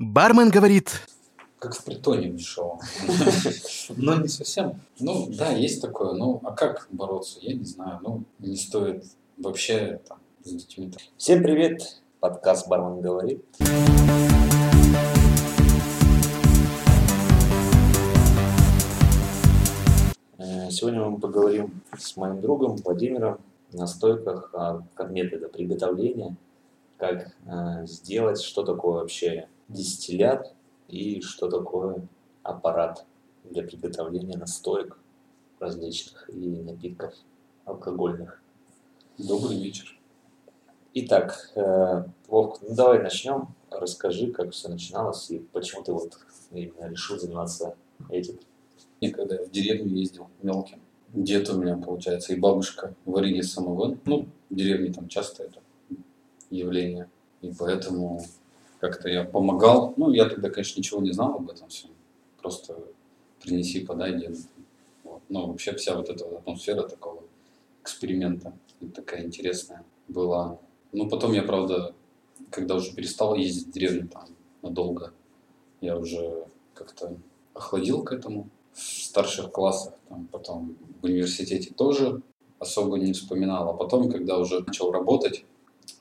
Бармен говорит, как в притоне дешевом. Но не совсем. Ну, да, есть такое. Ну, а как бороться? Я не знаю. Ну, не стоит вообще там с детьми. Всем привет! Подкаст «Бармен говорит». Э, сегодня мы поговорим с моим другом Владимиром на стойках о как метода приготовления, как э, сделать, что такое вообще дистиллят, и что такое аппарат для приготовления настоек различных и напитков алкогольных. Добрый вечер. Итак, э, Вовк, ну давай начнем. Расскажи, как все начиналось и почему ты вот именно решил заниматься этим. Я когда в деревню ездил мелким, дед у меня, получается, и бабушка варили самогон. Ну, в деревне там часто это явление. И поэтому как-то я помогал. Ну, я тогда, конечно, ничего не знал об этом всем. Просто принеси, подай, деду. Вот. Но вообще вся вот эта атмосфера такого эксперимента такая интересная была. Ну, потом я, правда, когда уже перестал ездить в деревню там надолго, я уже как-то охладил к этому. В старших классах, там, потом в университете тоже особо не вспоминал. А потом, когда уже начал работать,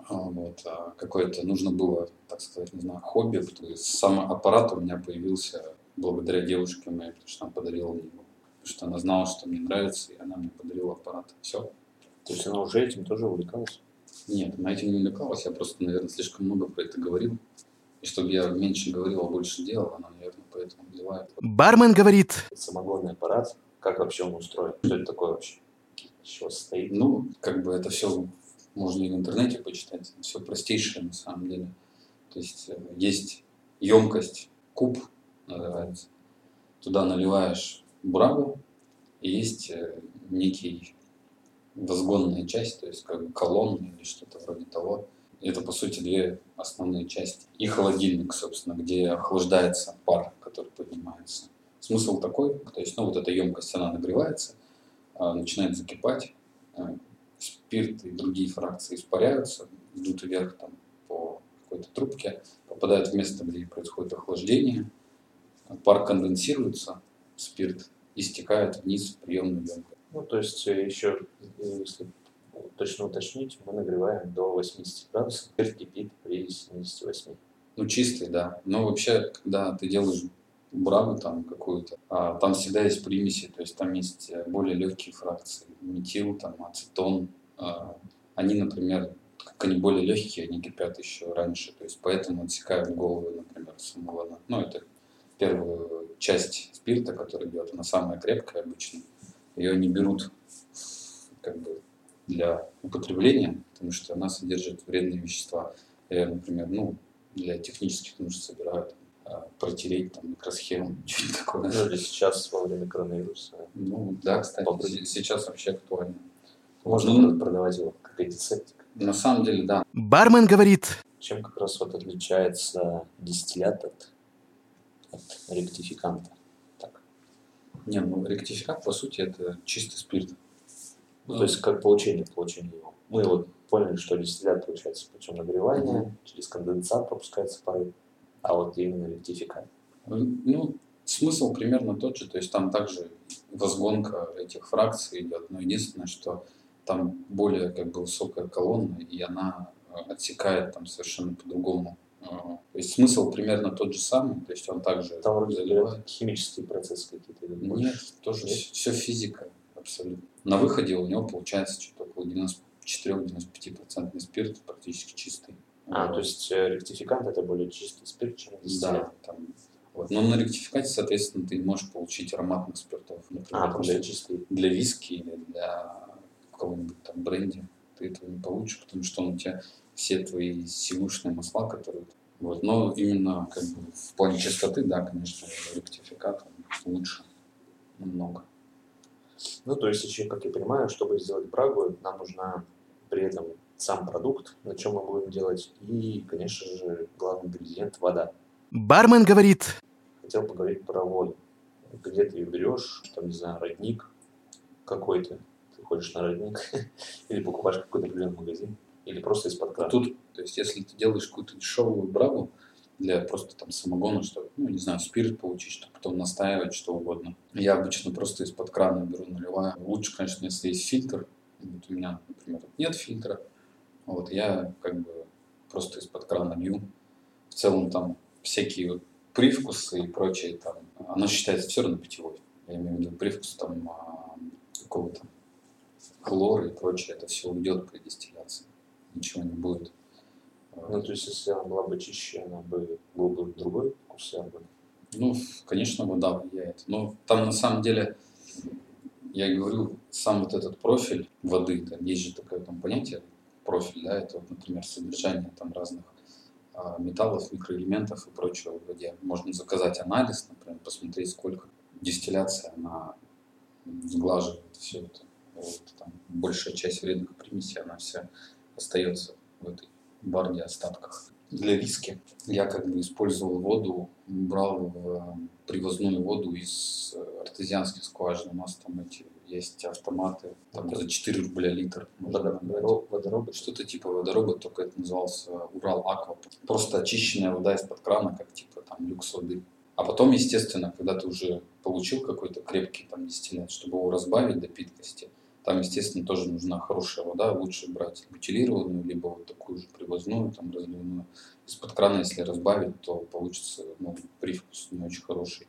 вот, а какое-то нужно было, так сказать, не знаю, хобби. То есть сам аппарат у меня появился благодаря девушке моей, потому что она подарила мне его. Потому что она знала, что мне нравится, и она мне подарила аппарат. Все. То есть она уже этим тоже увлекалась? Нет, она этим не увлекалась. Я просто, наверное, слишком много про это говорил. И чтобы я меньше говорил, а больше делал, она, наверное, поэтому называет. Бармен говорит. Самогонный аппарат, как вообще он устроен? Что это такое вообще? Из чего состоит? Ну, как бы это все можно и в интернете почитать. Все простейшее на самом деле. То есть э, есть емкость, куб называется. Туда наливаешь брагу, и есть э, некий возгонная часть, то есть как бы колонна или что-то вроде того. Это, по сути, две основные части. И холодильник, собственно, где охлаждается пар, который поднимается. Смысл такой, то есть, ну, вот эта емкость, она нагревается, а, начинает закипать, э, спирт и другие фракции испаряются, идут вверх там, по какой-то трубке, попадают в место, где происходит охлаждение, пар конденсируется, спирт, и стекает вниз в приемную емкость. Ну, то есть э, еще, э, если точно уточнить, мы нагреваем до 80 градусов, спирт кипит при 78. Ну, чистый, да. Но вообще, когда ты делаешь брагу там какую-то, а, там всегда есть примеси, то есть там есть э, более легкие фракции, метил, там, ацетон. А, они, например, как они более легкие, они кипят еще раньше, то есть поэтому отсекают голову, например, самогона. Ну, это первую часть спирта, которая идет, она самая крепкая обычно. Ее не берут как бы для употребления, потому что она содержит вредные вещества. Я, например, ну, для технических нужд собирают протереть там микросхему, что-нибудь такое. Ну, или сейчас во время коронавируса. Ну, да, кстати, Попробуй. сейчас вообще актуально. Можно ну, продавать его как антисептик. На самом деле, да. Бармен говорит. Чем как раз вот отличается дистиллят от, от ректификанта? Так. Не, ну ректификат, по сути, это чистый спирт. Ну, то есть как получение, получение его. Мы вот поняли, что дистиллят получается путем нагревания, mm-hmm. через конденсат пропускается пары а вот именно ректификат. Ну, смысл примерно тот же, то есть там также возгонка этих фракций идет, но единственное, что там более как бы высокая колонна, и она э, отсекает там совершенно по-другому. Э, то есть смысл примерно тот же самый, то есть он также Там вроде заливает. химические процессы какие-то идут. Нет, тоже Нет? все физика абсолютно. На выходе у него получается что-то около 94-95% спирт практически чистый. А, то есть э, ректификант это более чистый спирт, чем дистиллят. Да, там, вот. Но на ректификате, соответственно, ты можешь получить ароматных спиртов. Например, а, для, чистый. для виски или для какого-нибудь там бренди. Ты этого не получишь, потому что он у тебя все твои сивушные масла, которые... Вот. Но именно как бы, в плане чистоты, да, конечно, ректификат лучше намного. Ну, то есть, еще, как я понимаю, чтобы сделать брагу, нам нужна при этом сам продукт, на чем мы будем делать, и, конечно же, главный ингредиент – вода. Бармен говорит. Хотел поговорить про воду. Где ты ее берешь, там, не знаю, родник какой-то, ты ходишь на родник, или покупаешь какой-то определенный магазин, или просто из-под крана. Тут, то есть, если ты делаешь какую-то дешевую брагу, для просто там самогона, чтобы, ну, не знаю, спирт получить, чтобы потом настаивать, что угодно. Я обычно просто из-под крана беру, наливаю. Лучше, конечно, если есть фильтр. Вот у меня, например, нет фильтра. Вот я как бы просто из-под крана лью. В целом там всякие вот привкусы и прочее там, оно считается все равно питьевой. Я имею в виду привкус там а, какого-то хлора и прочее, это все уйдет при дистилляции. Ничего не будет. Ну, то есть, если она была бы чище, она бы был бы другой вкус бы. Ну, конечно, вода влияет. Но там на самом деле, я говорю, сам вот этот профиль воды, там есть же такое там понятие, профиль, да, это, вот, например, содержание там разных а, металлов, микроэлементов и прочего в воде. Можно заказать анализ, например, посмотреть, сколько дистилляция, она сглаживает все это. Вот, там, большая часть вредных примесей, она вся остается в этой барде остатках. Для виски я как бы использовал воду, брал в привозную воду из артезианских скважин. У нас там эти есть автоматы, там за 4 рубля литр. Водород, водоробот? Что-то типа водоробот, только это назывался Урал Аква. Просто очищенная вода из-под крана, как типа там люкс воды. А потом, естественно, когда ты уже получил какой-то крепкий там дистиллят, чтобы его разбавить до питкости, там, естественно, тоже нужна хорошая вода. Лучше брать бутилированную, либо вот такую же привозную, там, разливную. Из-под крана, если разбавить, то получится ну, привкус не очень хороший.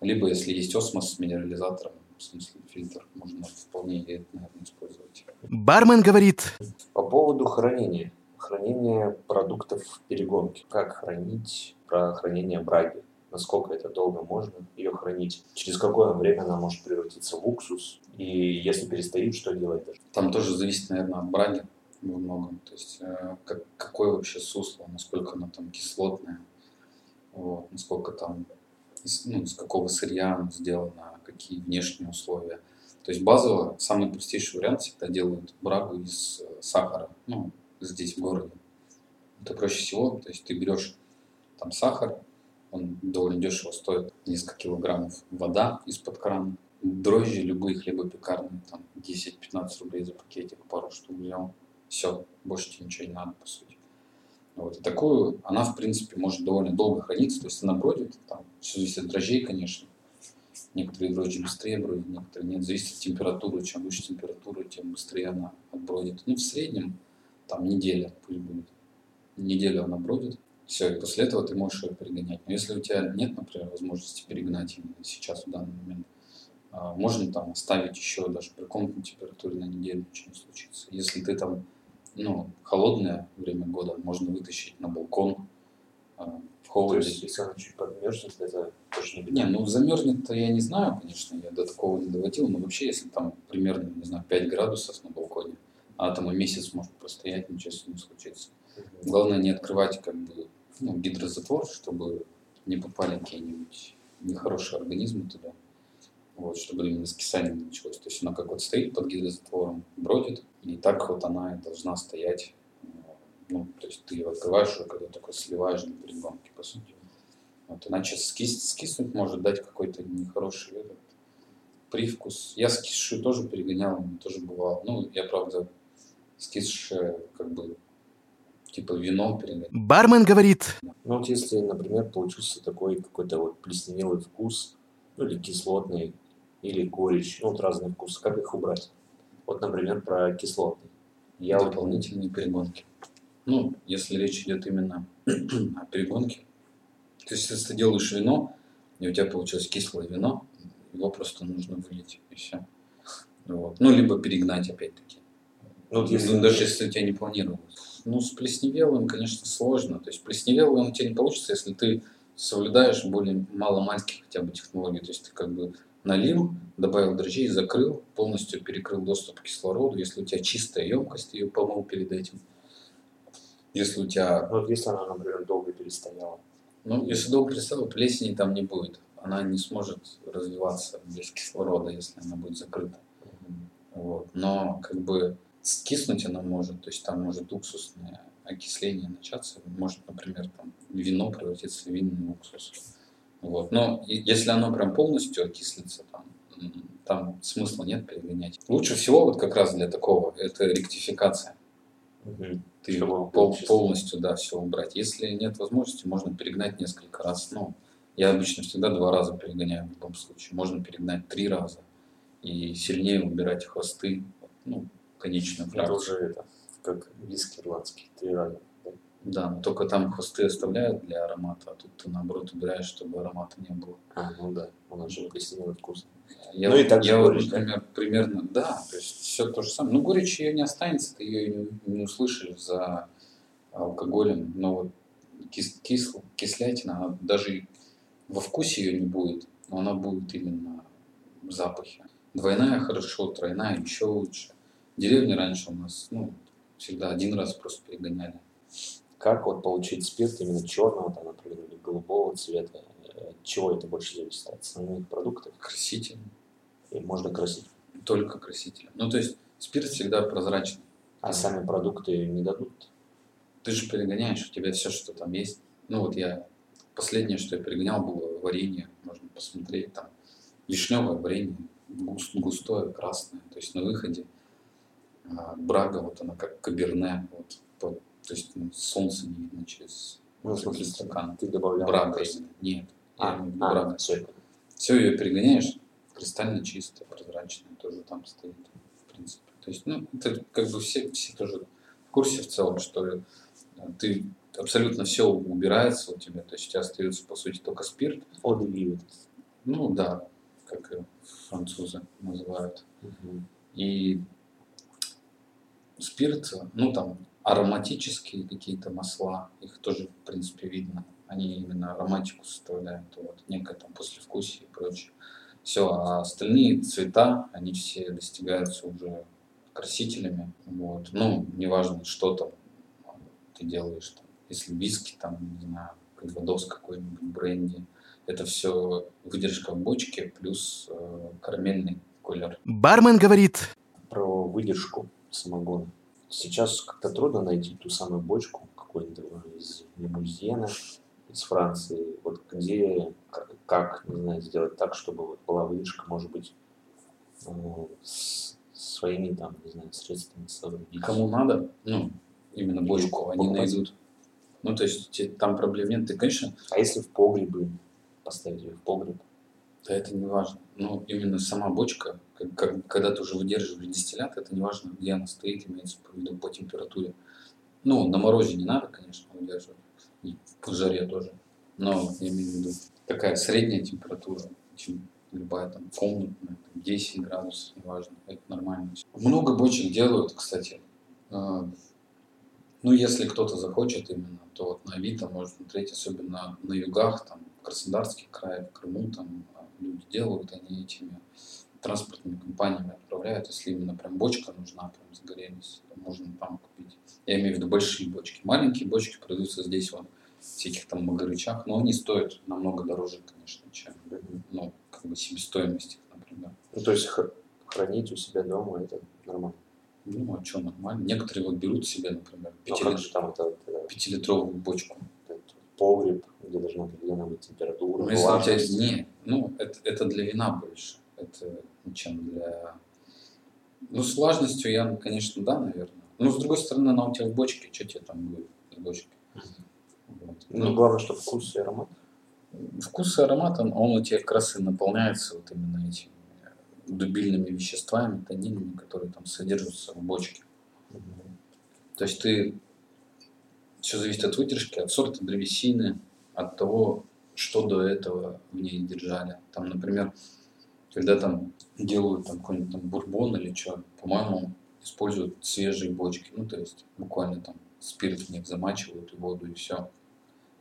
Либо, если есть осмос с минерализатором, в смысле фильтр, можно вполне это, наверное, использовать. Бармен говорит. По поводу хранения. Хранение продуктов перегонки. Как хранить про хранение браги? насколько это долго можно ее хранить, через какое время она может превратиться в уксус, и если перестают, что делать даже. Там тоже зависит, наверное, от браги во многом, то есть э, как, какое вообще сусло, насколько оно там кислотное, вот, насколько там, из, ну, из какого сырья сделано, какие внешние условия. То есть базово, самый простейший вариант всегда делают брагу из э, сахара, ну, здесь в городе. Это проще всего, то есть ты берешь там сахар, он довольно дешево стоит, несколько килограммов. Вода из-под крана, дрожжи любые хлебопекарные, там 10-15 рублей за пакетик, пару штук взял. Все, больше тебе ничего не надо, по сути. Вот. И такую, она, в принципе, может довольно долго храниться, то есть она бродит, там, все зависит от дрожжей, конечно. Некоторые дрожжи быстрее бродят, некоторые нет. Зависит от температуры. Чем выше температура, тем быстрее она отбродит. Ну, в среднем, там, неделя пусть будет. Неделю она бродит. Все, и после этого ты можешь ее перегонять. Но если у тебя нет, например, возможности перегнать именно сейчас, в данный момент, а, можно там оставить еще даже при комнатной температуре на неделю, ничего не случится. Если ты там, ну, холодное время года, можно вытащить на балкон, а, в холоде. То есть, если она чуть подмерзнет, это тоже не? Не, ну замерзнет-то я не знаю, конечно, я до такого не доводил, но вообще, если там примерно, не знаю, 5 градусов на балконе, а там и месяц может простоять, ничего с ним не случится. Главное не открывать как бы ну, гидрозатвор, чтобы не попали какие-нибудь нехорошие организмы туда. Вот, чтобы именно скисание не началось. То есть она как вот стоит под гидрозатвором, бродит, и так вот она и должна стоять. Ну, то есть ты ее открываешь, уже когда такой сливаешь на перегонке, по сути. Вот, иначе скис, скиснуть может дать какой-то нехороший этот, привкус. Я скисшую тоже перегонял, тоже бывало. Ну, я, правда, скисшее как бы типа вино передать. Бармен говорит. Ну вот если, например, получился такой какой-то вот плесневелый вкус, ну или кислотный, или горечь, ну вот разные вкусы, как их убрать? Вот, например, про кислотный. Я Дополнительные вот... перегонки. Ну, если речь идет именно о перегонке, то есть если ты делаешь вино, и у тебя получилось кислое вино, его просто нужно вылить, и все. Вот. Ну, либо перегнать опять-таки. Ну, если... даже если у тебя не планировалось. Ну, с плесневелым, конечно, сложно. То есть плесневелый он у тебя не получится, если ты соблюдаешь более мало-мальских хотя бы технологий. То есть ты как бы налил, добавил дрожжей, закрыл, полностью перекрыл доступ к кислороду. Если у тебя чистая емкость, ее помыл перед этим. Если у тебя... Ну, если она, например, долго перестояла. Ну, если долго перестояла, плесени там не будет. Она не сможет развиваться без кислорода, если она будет закрыта. Mm-hmm. Вот. Но как бы скиснуть она может, то есть там может уксусное окисление начаться, может, например, там вино превратиться в винный уксус. Вот. Но если оно прям полностью окислится, там, там смысла нет перегонять. Лучше всего вот как раз для такого это ректификация. Угу. ты Чтобы пол- полностью, да, все убрать. Если нет возможности, можно перегнать несколько раз. Ну, я обычно всегда два раза перегоняю в любом случае. Можно перегнать три раза и сильнее убирать хвосты, ну, конечную Это фракцию. уже это, как виски ирландский, три раза. Да. Да, но только там хвосты оставляют для аромата, а тут ты наоборот убираешь, чтобы аромата не было. А, ну да, он же выяснил вкус. Я, Ну и вот- также я горечь, да? например, примерно, да, то есть все то же самое. Ну, горечь ее не останется, ты ее не, не услышишь за алкоголем, но вот кис, кисл- кислятина, она даже во вкусе ее не будет, но она будет именно в запахе. Двойная хорошо, тройная еще лучше. В деревне раньше у нас, ну, всегда один раз просто перегоняли. Как вот получить спирт именно черного, там, например, или голубого цвета? Э, От чего это больше зависит? От основных продуктов? Краситель, И можно красить. только краситель. Ну, то есть спирт всегда прозрачный. А сами продукты не дадут? Ты же перегоняешь, у тебя все, что там есть. Ну вот я, последнее, что я перегонял, было варенье, можно посмотреть, там вишневое варенье, гус- густое, красное, то есть на выходе. А, брага, вот она как каберне, вот, то есть ну, солнце не видно через Ну, смысле, стакан. ты добавлял именно. Нет, А, а, я понял. Все ее перегоняешь, кристально чистое, прозрачное, тоже там стоит, в принципе. То есть, ну, это как бы все, все тоже в курсе в целом, что э, ты абсолютно все убирается у тебя, то есть у тебя остается, по сути, только спирт. Вот. Ну, да, как французы называют. Мгм. И спирт, ну, там, ароматические какие-то масла, их тоже, в принципе, видно. Они именно ароматику составляют, вот, некое там послевкусие и прочее. Все, а остальные цвета, они все достигаются уже красителями. Вот. Ну, неважно, что там ты делаешь. Там, если виски, там, не знаю, кальвадос какой-нибудь, бренди. Это все выдержка в бочке плюс э, карамельный колер. Бармен говорит. Про выдержку самогона. Сейчас как-то трудно найти ту самую бочку какую-нибудь э, из лимузена, из Франции. Вот где, как, не знаю, сделать так, чтобы вот была выдержка, может быть, э, с своими там, не знаю, средствами соорудить. Кому надо, ну, именно бочку, они покупать. найдут. Ну, то есть там проблем нет. Ты, конечно, А если в погребы поставить ее в погреб? Да это не важно. Но именно сама бочка, как- как- когда ты уже выдерживаешь дистиллят, это не важно, где она стоит, имеется в виду по температуре. Ну, на морозе не надо, конечно, удерживать. И в жаре тоже. Но я имею в виду такая средняя температура, чем любая там комнатная, там, 10 градусов, неважно, это нормально. Много бочек делают, кстати. А, Ну, если кто-то захочет именно, то вот на Авито можно смотреть, особенно на югах, там, Краснодарский край, в Крыму, там люди делают, они этими транспортными компаниями отправляют, если именно прям бочка нужна, прям загорелись, то можно там купить. Я имею в виду большие бочки. Маленькие бочки продаются здесь вот всяких там магарычах, но они стоят намного дороже, конечно, чем, ну, как бы себестоимость их, например. Ну, то есть хранить у себя дома это нормально. Ну, а что, нормально. Некоторые вот берут себе, например, это, это- пятилитровую бочку. погреб, где должна определена быть температура, Ну, если у тебя не, ну, это, это для вина больше, это чем для... Ну, с влажностью я, конечно, да, наверное. Но, с другой стороны, она у тебя в бочке, что тебе там будет в бочке? Вот. Ну, главное, чтобы вкус и аромат. Вкус и аромат, он, он у тебя как раз и наполняется вот именно этими дубильными веществами, танинами, которые там содержатся в бочке. То есть ты все зависит от выдержки, от сорта древесины, от того, что до этого в ней держали. Там, например, когда там делают там какой-нибудь там бурбон или что, по-моему, используют свежие бочки. Ну, то есть буквально там спирт в них замачивают и воду и все.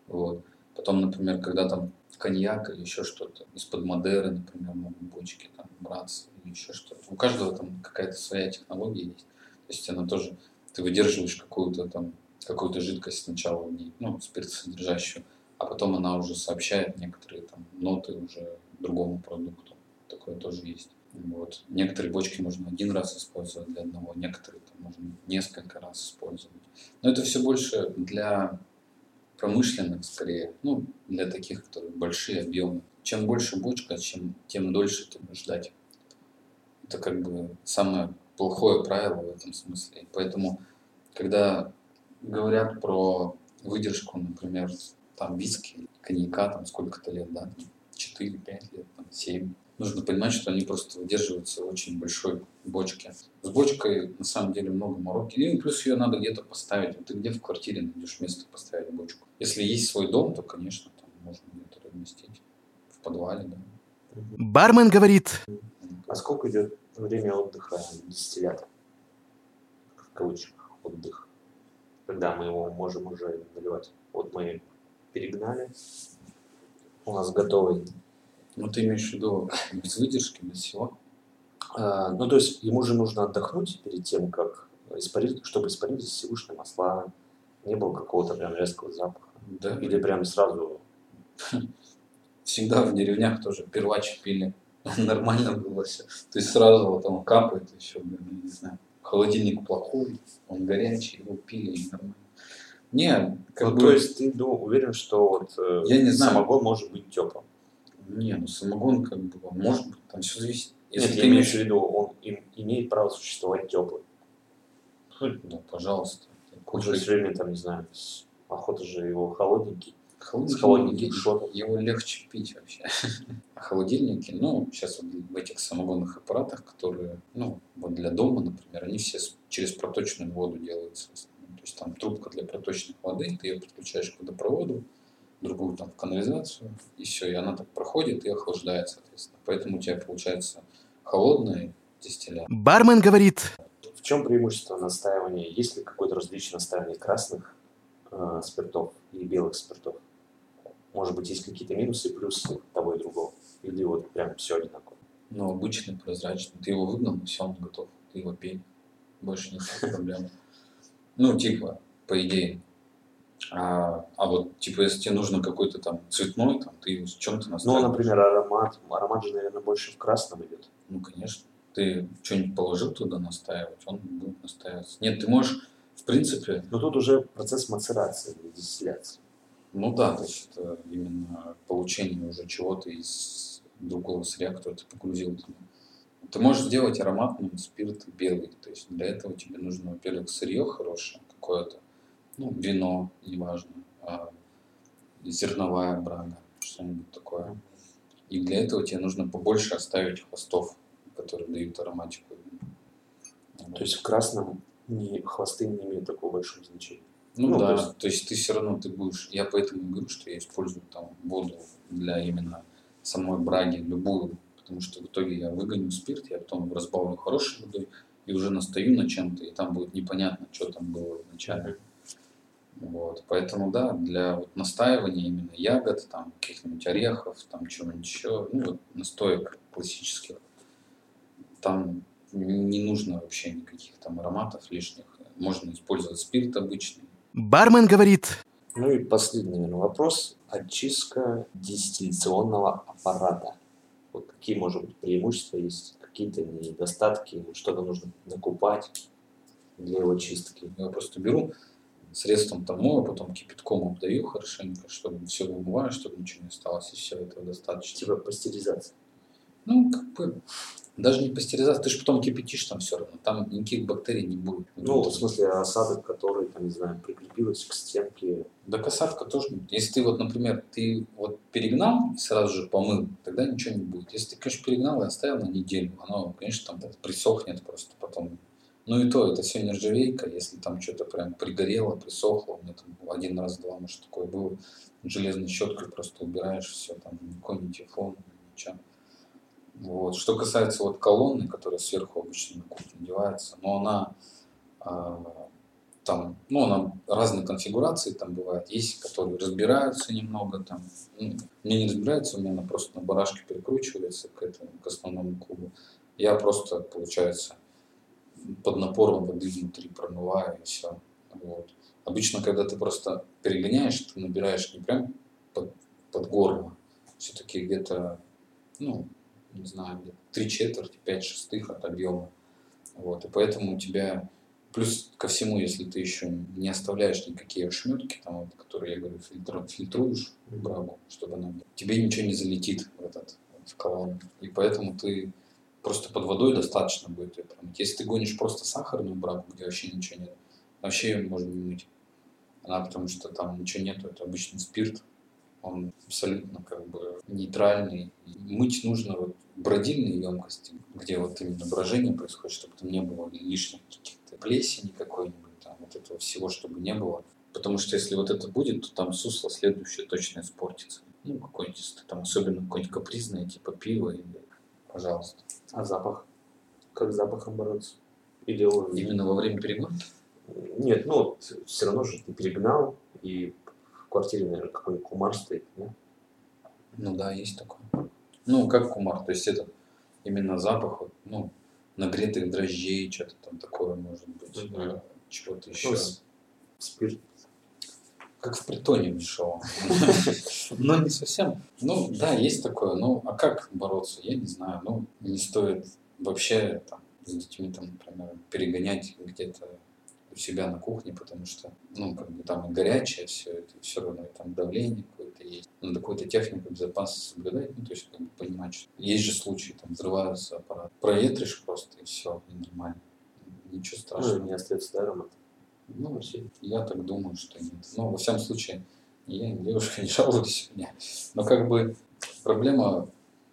Вот. Потом, например, когда там коньяк или еще что-то, из-под Мадеры, например, могут бочки там браться или еще что-то. У каждого там какая-то своя технология есть. То есть она тоже, ты выдерживаешь какую-то там, какую-то жидкость сначала в ней, ну, спиртосодержащую, а потом она уже сообщает некоторые там ноты уже другому продукту. Такое тоже есть. Вот. Некоторые бочки можно один раз использовать для одного, некоторые там можно несколько раз использовать. Но это все больше для промышленных скорее, ну, для таких, которые большие объемы. Чем больше бочка, чем, тем дольше ты будешь ждать. Это как бы самое плохое правило в этом смысле. И поэтому, когда говорят про выдержку, например, там виски, коньяка, там сколько-то лет, да, 4-5 лет, там, 7. Нужно понимать, что они просто выдерживаются в очень большой бочке. С бочкой на самом деле много мороки. И плюс ее надо где-то поставить. Вот ты где в квартире найдешь место поставить бочку? Если есть свой дом, то, конечно, там можно где-то разместить. В подвале, да. Бармен говорит, А сколько идет время отдыха дистиллята? В кавычках отдых. Когда мы его можем уже наливать. Вот мы перегнали. У нас готовый. Ну, ты имеешь в виду без выдержки, без всего? А, ну, то есть ему же нужно отдохнуть перед тем, как испарить, чтобы испарились сивушные масла, не было какого-то прям резкого запаха. Да. Или прям сразу Всегда в деревнях тоже первачи пили. Нормально было все. То есть сразу вот он капает еще, не знаю. Холодильник плохой, он горячий, его пили и нормально. Не, как Ну, бы, то есть ты ну, уверен, что вот э, Я не знаю. самогон может быть теплым? не, ну самогон как бы, может быть, там все зависит. Нет, Если я ты имею имеешь в виду, он им- имеет право существовать теплым. ну, пожалуйста. Уже все время, там, не знаю, охота же его холодненький. Холодильник, С холодненьких шотов. Его легче пить вообще. А холодильники, ну, сейчас вот в этих самогонных аппаратах, которые, ну, вот для дома, например, они все через проточную воду делаются. Есть там трубка для проточной воды, ты ее подключаешь к водопроводу, другую там в канализацию, и все, и она так проходит и охлаждает, соответственно. Поэтому у тебя получается холодный дистиллят. бармен говорит, В чем преимущество настаивания? Есть ли какое-то различие настаивания красных э, спиртов и белых спиртов? Может быть, есть какие-то минусы, плюсы того и другого? Или вот прям все одинаково? Но обычный, прозрачный. Ты его выгнал, и все, он готов. Ты его пей. Больше никаких проблем. Ну, типа, по идее. А, а вот, типа, если тебе нужно какой-то там цветной, там, ты с чем-то Ну, настраиваешь. например, аромат. Аромат же, наверное, больше в красном идет. Ну, конечно. Ты что-нибудь положил туда настаивать, он будет настаиваться. Нет, ты можешь, в принципе, Но тут уже процесс мацерации дистилляции. ну да, то есть это именно получение уже чего-то из другого сырья, который ты погрузил туда. Ты можешь сделать ароматный спирт белый. То есть для этого тебе нужно, во-первых, сырье хорошее какое-то, ну, вино, неважно, а, зерновая брага, что-нибудь такое. И для этого тебе нужно побольше оставить хвостов, которые дают ароматику. То есть в красном не, хвосты не имеют такого большого значения. Ну, Ну, да, то есть- то есть, ты все равно ты будешь. Я поэтому и говорю, что я использую там воду для именно самой браги, любую, потому что в итоге я выгоню спирт, я потом разбавлю хорошей водой и уже настаю на чем-то, и там будет непонятно, что там было вначале. Вот, поэтому да, для вот настаивания именно ягод, там каких-нибудь орехов, там чего-нибудь еще, ну вот настоек классических, там не нужно вообще никаких там ароматов лишних. Можно использовать спирт обычный, бармен говорит, Ну и последний, наверное, вопрос. Очистка дистилляционного аппарата. Вот какие, может быть, преимущества есть, какие-то недостатки, что-то нужно накупать для его чистки. Я просто беру средством там мою, потом кипятком обдаю хорошенько, чтобы все вымываю, чтобы ничего не осталось, и все этого достаточно. Типа пастеризация. Ну, как бы, даже не пастеризация, ты же потом кипятишь там все равно, там никаких бактерий не будет. Ну, в смысле, осадок, который, там, не знаю, прикрепилась к стенке. Да касатка тоже. будет. Если ты вот, например, ты вот перегнал и сразу же помыл, тогда ничего не будет. Если ты, конечно, перегнал и оставил на неделю, оно, конечно, там присохнет просто потом. Ну и то, это все нержавейка, если там что-то прям пригорело, присохло, у меня там один раз, два, может, такое было, железной щеткой просто убираешь все, там никакой не тефлон, ничего. Вот. Что касается вот колонны, которая сверху обычно на кухне одевается, но она а, там, ну, она разные конфигурации там бывает. Есть, которые разбираются немного там. Ну, мне не разбирается, у меня она просто на барашке перекручивается к этому, к основному кубу. Я просто, получается, под напором воды внутри промываю и все. Вот. Обычно, когда ты просто перегоняешь, ты набираешь не прям под, под горло, все-таки где-то, ну, не знаю, три четверти, пять шестых от объема. Вот. И поэтому у тебя Плюс ко всему, если ты еще не оставляешь никакие ошметки, там, вот, которые, я говорю, фильтр, фильтруешь брагу, чтобы она... Тебе ничего не залетит в этот в колонну. И поэтому ты просто под водой достаточно будет ее промыть. Если ты гонишь просто сахарную брагу, где вообще ничего нет, вообще ее можно не мыть. Она потому что там ничего нету, это обычный спирт. Он абсолютно как бы нейтральный. Мыть нужно вот бродильные емкости, где вот именно брожение происходит, чтобы там не было лишних каких-то плесени какой-нибудь, там вот этого всего, чтобы не было. Потому что если вот это будет, то там сусло следующее точно испортится. Ну, какой-нибудь, там особенно какое-нибудь капризное, типа пива или, пожалуйста. А запах? Как запахом бороться? Или он... Именно во время перегона? Нет, ну вот все равно же ты перегнал, и квартире, наверное, какой-нибудь кумар стоит, да? Ну да, есть такое. Ну, как кумар, то есть это именно запах, вот, ну, нагретых дрожжей, что-то там такое может быть, Мгм. э, чего-то еще. Ну, Спирт. Как в притоне дешевом. Но не совсем. Ну, да, есть такое. Ну, а как бороться? Я не знаю. Ну, не стоит вообще там, с детьми, там, например, перегонять где-то себя на кухне, потому что, ну, как бы там и горячее все это, все равно и там давление какое-то есть. Надо какую-то технику безопасности соблюдать, ну, то есть, как бы понимать, что есть же случаи, там, взрываются аппарат. Проветришь просто, и все, и нормально. Ничего Ну, страшного. и не остается даром это. Ну, я так думаю, что нет. Но, во всяком случае, я девушка не жалуюсь мне. Но как бы проблема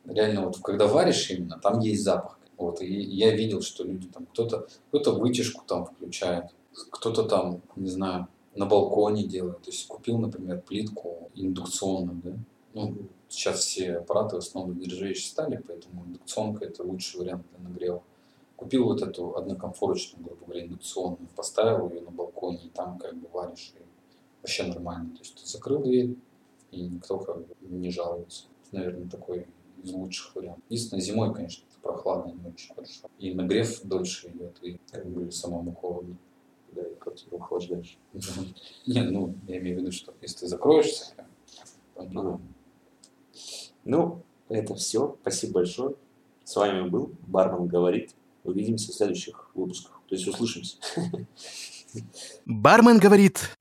реально вот когда варишь именно, там есть запах. Вот, и я видел, что люди там, кто-то кто вытяжку там включает, кто-то там, не знаю, на балконе делает. То есть купил, например, плитку индукционную, да. Ну, сейчас все аппараты в основном нержавеющей стали, поэтому индукционка это лучший вариант для нагрева. Купил вот эту однокомфорочную, грубо говоря, индукционную, поставил ее на балконе, и там как бы варишь, и вообще нормально. То есть ты закрыл дверь, и никто как бы не жалуется. Это, наверное, такой из лучших вариантов. Единственное, зимой, конечно, прохладно не очень хорошо. И нагрев дольше идет, и как бы самому холодно. Да, и квартиру охлаждаешь. Не, ну, я имею в виду, что если ты закроешься. Ну, это все. Спасибо большое. С вами был Бармен говорит. Увидимся в следующих выпусках. То есть услышимся. Бармен говорит.